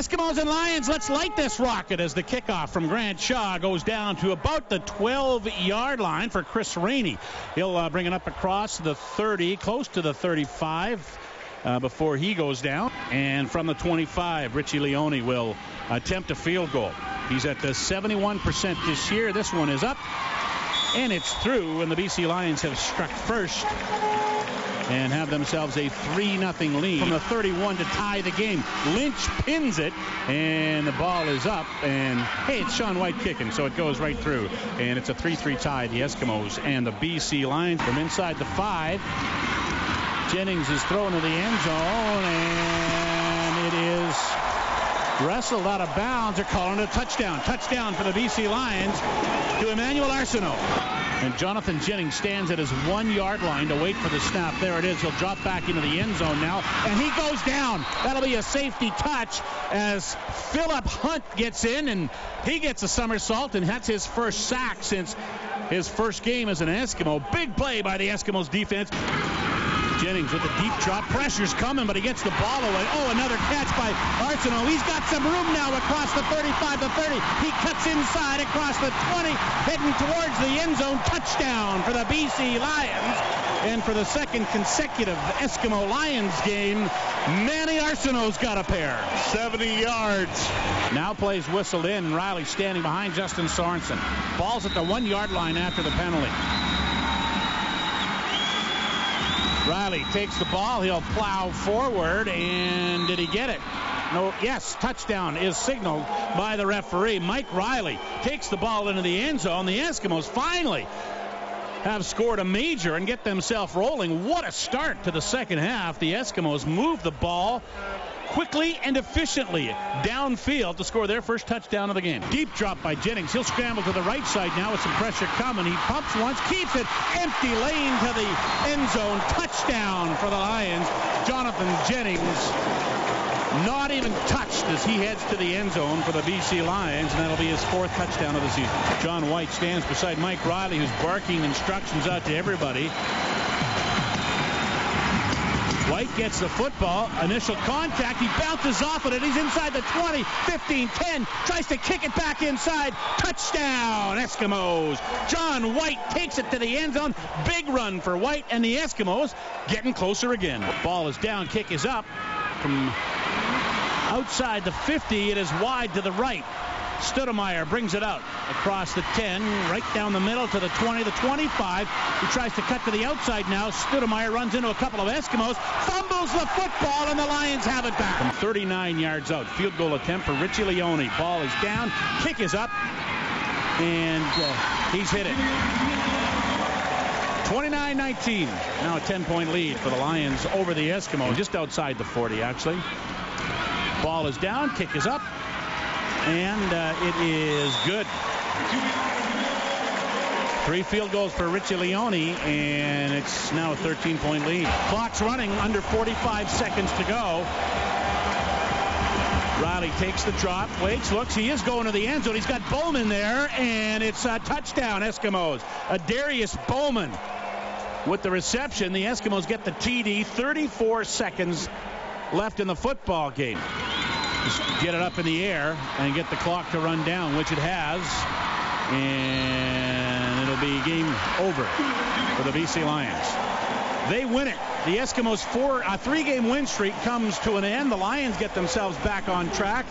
Eskimos and Lions, let's light this rocket as the kickoff from Grant Shaw goes down to about the 12-yard line for Chris Rainey. He'll uh, bring it up across the 30, close to the 35. Uh, before he goes down. And from the 25, Richie Leone will attempt a field goal. He's at the 71% this year. This one is up, and it's through, and the BC Lions have struck first and have themselves a 3 0 lead from the 31 to tie the game. Lynch pins it, and the ball is up. And hey, it's Sean Whyte kicking, so it goes right through. And it's a 3 3 tie, the Eskimos and the BC Lions from inside the five. Jennings is thrown to the end zone, and wrestled out of bounds. They're calling a touchdown. Touchdown for the BC Lions to Emmanuel Arceneaux. And Jonathan Jennings stands at his one yard line to wait for the snap. There it is. He'll drop back into the end zone now. And he goes down. That'll be a safety touch as Philip Hunt gets in and he gets a somersault and that's his first sack since his first game as an Eskimo. Big play by the Eskimos defense. Jennings with a deep drop. Pressure's coming, but he gets the ball away. Oh, another catch by Arceneaux. He's got some room now across the 35 to 30. He cuts inside across the 20, heading towards the end zone. Touchdown for the BC Lions. And for the second consecutive Eskimo Lions game, Manny Arceneaux's got a pair. 70 yards. Now plays whistled in. Reilly standing behind Justin Sorensen. Ball's at the one yard line after the penalty. Reilly takes the ball. He'll plow forward. And did he get it? No, yes, touchdown is signaled by the referee. Mike Reilly takes the ball into the end zone. The Eskimos finally have scored a major and get themselves rolling. What a start to the second half. The Eskimos move the ball quickly and efficiently downfield to score their first touchdown of the game. Deep drop by Jennings. He'll scramble to the right side now with some pressure coming. He pumps once, keeps it. Empty lane to the end zone. Touchdown for the Lions. Jonathan Jennings not even touched as he heads to the end zone for the BC Lions, and that'll be his fourth touchdown of the season. John White stands beside Mike Reilly, who's barking instructions out to everybody. White gets the football. Initial contact. He bounces off of it. He's inside the 20, 15, 10. Tries to kick it back inside. Touchdown, Eskimos. John White takes it to the end zone. Big run for White and the Eskimos getting closer again. Ball is down. Kick is up from outside the 50. It is wide to the right. Stoudemire brings it out across the 10, right down the middle to the 20, the 25. He tries to cut to the outside now. Stoudemire runs into a couple of Eskimos, fumbles the football, and the Lions have it back. From 39 yards out, field goal attempt for Richie Leone. Ball is down, kick is up, and uh, he's hit it. 29-19. Now a 10-point lead for the Lions over the Eskimos, just outside the 40, actually. Ball is down, kick is up, and uh, it is good. Three field goals for Richie Leone, and it's now a 13-point lead. Clock's running, under 45 seconds to go. Reilly takes the drop, waits, looks. He is going to the end zone. He's got Bowman there, and it's a touchdown, Eskimos. Adarius Bowman with the reception. The Eskimos get the TD. 34 seconds left in the football game. Get it up in the air and get the clock to run down, which it has. And it'll be game over for the BC Lions. They win it. The Eskimos' four, a three-game win streak comes to an end. The Lions get themselves back on track.